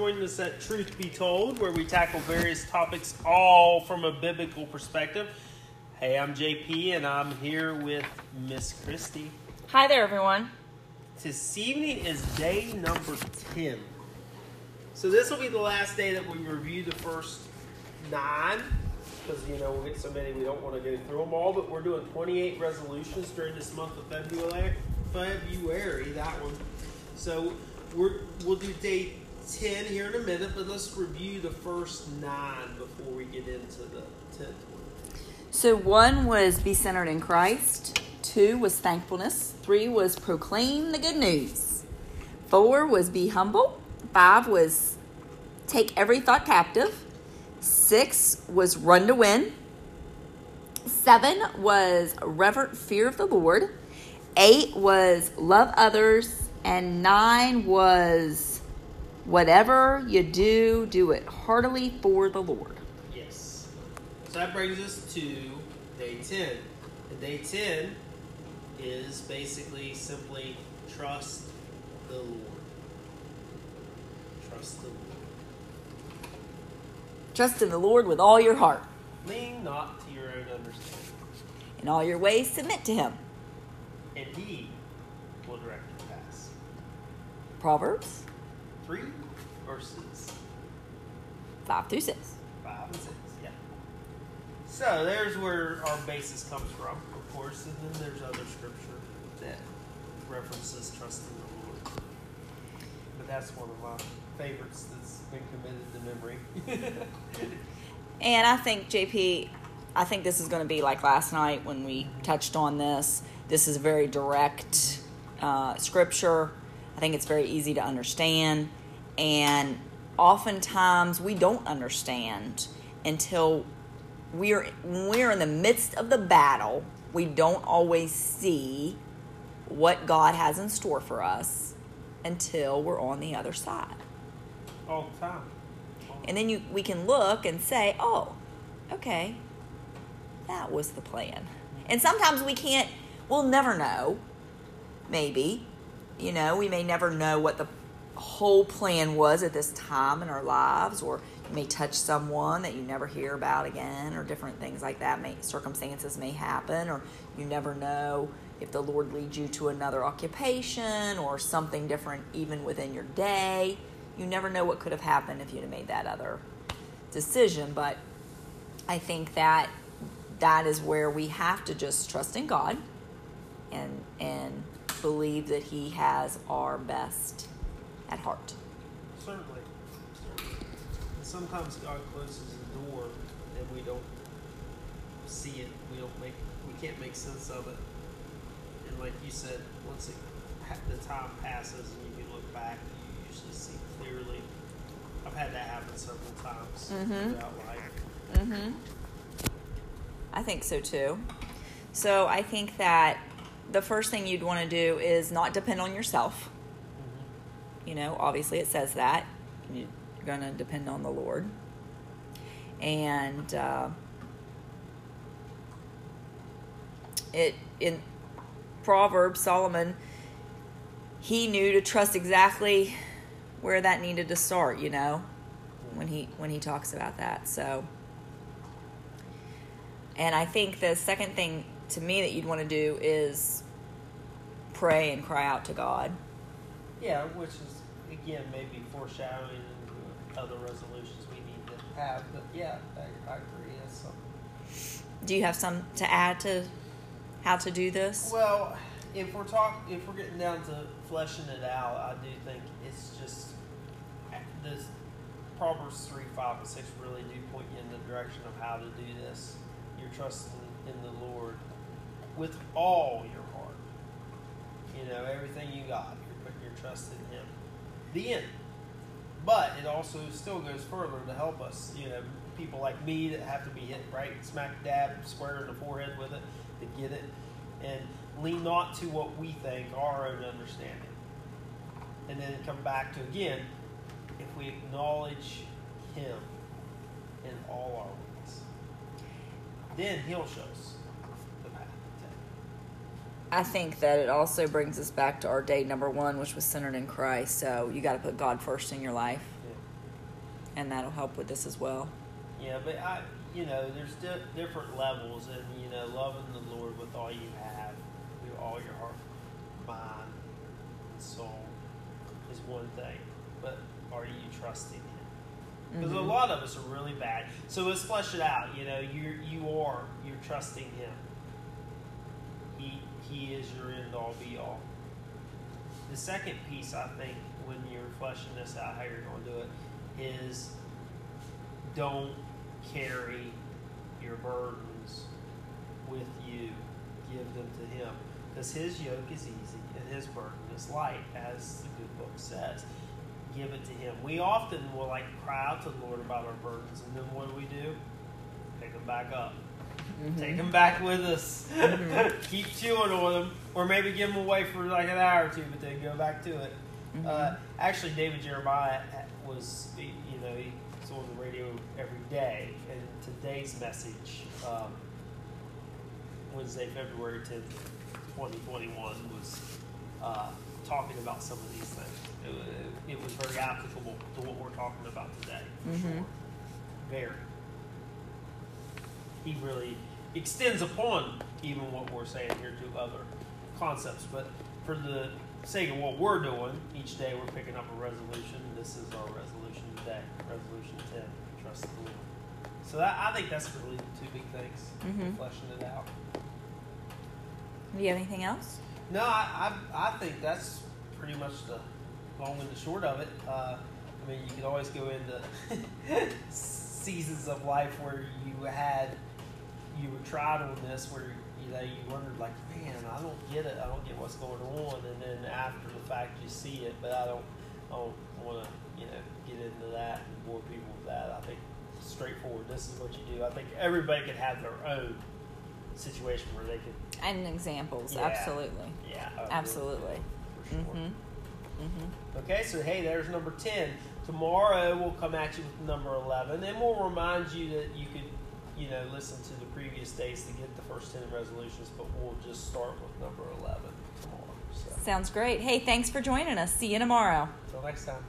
joining us at Truth Be Told, where we tackle various topics all from a biblical perspective. Hey, I'm JP, and I'm here with Miss Christy. Hi there, everyone. This evening is day number 10. So, this will be the last day that we review the first nine, because, you know, we'll get so many we don't want to go through them all, but we're doing 28 resolutions during this month of February. February, that one. So, we're, we'll do day 10 here in a minute, but let's review the first nine before we get into the 10th one. So, one was be centered in Christ, two was thankfulness, three was proclaim the good news, four was be humble, five was take every thought captive, six was run to win, seven was reverent fear of the Lord, eight was love others, and nine was whatever you do, do it heartily for the Lord. Yes. So that brings us to day 10. And day 10 is basically simply trust the Lord. Trust the Lord. Trust in the Lord with all your heart. Lean not to your own understanding, In all your ways, submit to Him. and He will direct your paths. Proverbs Three verses 5 through 6. five and six. Yeah. So there's where our basis comes from, of course, and then there's other scripture that references trusting the Lord. But that's one of my favorites that's been committed to memory. And I think, JP, I think this is going to be like last night when we touched on this. This is very direct uh, scripture. I think it's very easy to understand. And oftentimes we don't understand until we're, we're in the midst of the battle. We don't always see what God has in store for us until we're on the other side. All the time. And then you we can look and say, "Oh, okay. That was the plan." And sometimes we can't we'll never know. Maybe. You know, we may never know what the whole plan was at this time in our lives or you may touch someone that you never hear about again or different things like that may circumstances may happen or you never know if the lord leads you to another occupation or something different even within your day. You never know what could have happened if you'd have made that other decision but i think that that is where we have to just trust in god and and believe that he has our best at heart Certainly. And sometimes God closes the door and we don't see it. We don't make. We can't make sense of it. And like you said, once it, the time passes and you can look back, you usually see clearly. I've had that happen several times Mhm. throughout life. Mm-hmm. I think so too. So I think that the first thing you'd want to do is not depend on yourself. You know, obviously it says that you're going to depend on the Lord, and uh, it in Proverbs Solomon he knew to trust exactly where that needed to start. You know, when he when he talks about that. So, and I think the second thing to me that you'd want to do is pray and cry out to God. Yeah, which is again maybe foreshadowing other resolutions we need to have. But yeah, I, I agree. That's something. Do you have some to add to how to do this? Well, if we're talking, if we're getting down to fleshing it out, I do think it's just this Proverbs three, five, and six really do point you in the direction of how to do this. You're trusting in the Lord with all your heart. You know, everything you got, you're putting your trust in Him. The end. But it also still goes further to help us. You know, people like me that have to be hit right smack dab square in the forehead with it to get it, and lean not to what we think our own understanding, and then come back to again, if we acknowledge Him in all our ways, then He'll show us the path to take. I think that it also brings us back to our day number one, which was centered in Christ. So you got to put God first in your life. and that'll help with this as well. Yeah, but I, you know, there's di- different levels, and you know, loving the Lord with all you have, with all your heart, mind, and soul, is one thing. But are you trusting Him? Because a Mhm. lot of us are really bad. So let's flesh it out. You know, you you are you're trusting Him. He is your end all be all. The second piece, I think, when you're fleshing this out, how you're going to do it, is don't carry your burdens with you. Give them to Him. Because His yoke is easy and His burden is light, as the good book says. Give it to Him. We often will like cry out to the Lord about our burdens, and then what do we do? Pick them back up. Mhm. Take them back with us. Mhm. Keep chewing on them, or maybe give them away for like an hour or two, but then go back to it. Mhm. Uh, actually, David Jeremiah was, you know, he's on the radio every day, and today's message, um, Wednesday, February 10th, 2021, was uh, talking about some of these things. It, it was very applicable to what we're talking about today, for sure. Very. He really extends upon even what we're saying here to other concepts, but for the sake of what we're doing, each day we're picking up a resolution. This is our resolution today, resolution 10, trust the Lord. So that, I think that's really the two big things, Mhm. fleshing it out. Do you have anything else? No, I, I, I think that's pretty much the long and the short of it. Uh, I mean, you could always go into seasons of life where you had, you were tried on this, where you know you wondered like, man, I don't get it. I don't get what's going on. And then after the fact, you see it. But I don't, I don't want to, you know, get into that and bore people with that. I think straightforward. This is what you do. I think everybody can have their own situation where they can And examples, Yeah. absolutely. yeah, Absolutely. do, for sure. Mhm. Mhm. Okay, so hey, there's number 10. Tomorrow we'll come at you with number 11, and we'll remind you that you could, you know, listen to the previous days to get the first 10 resolutions, but we'll just start with number 11 tomorrow. So, Sounds great. Hey, thanks for joining us. See you tomorrow. until next time.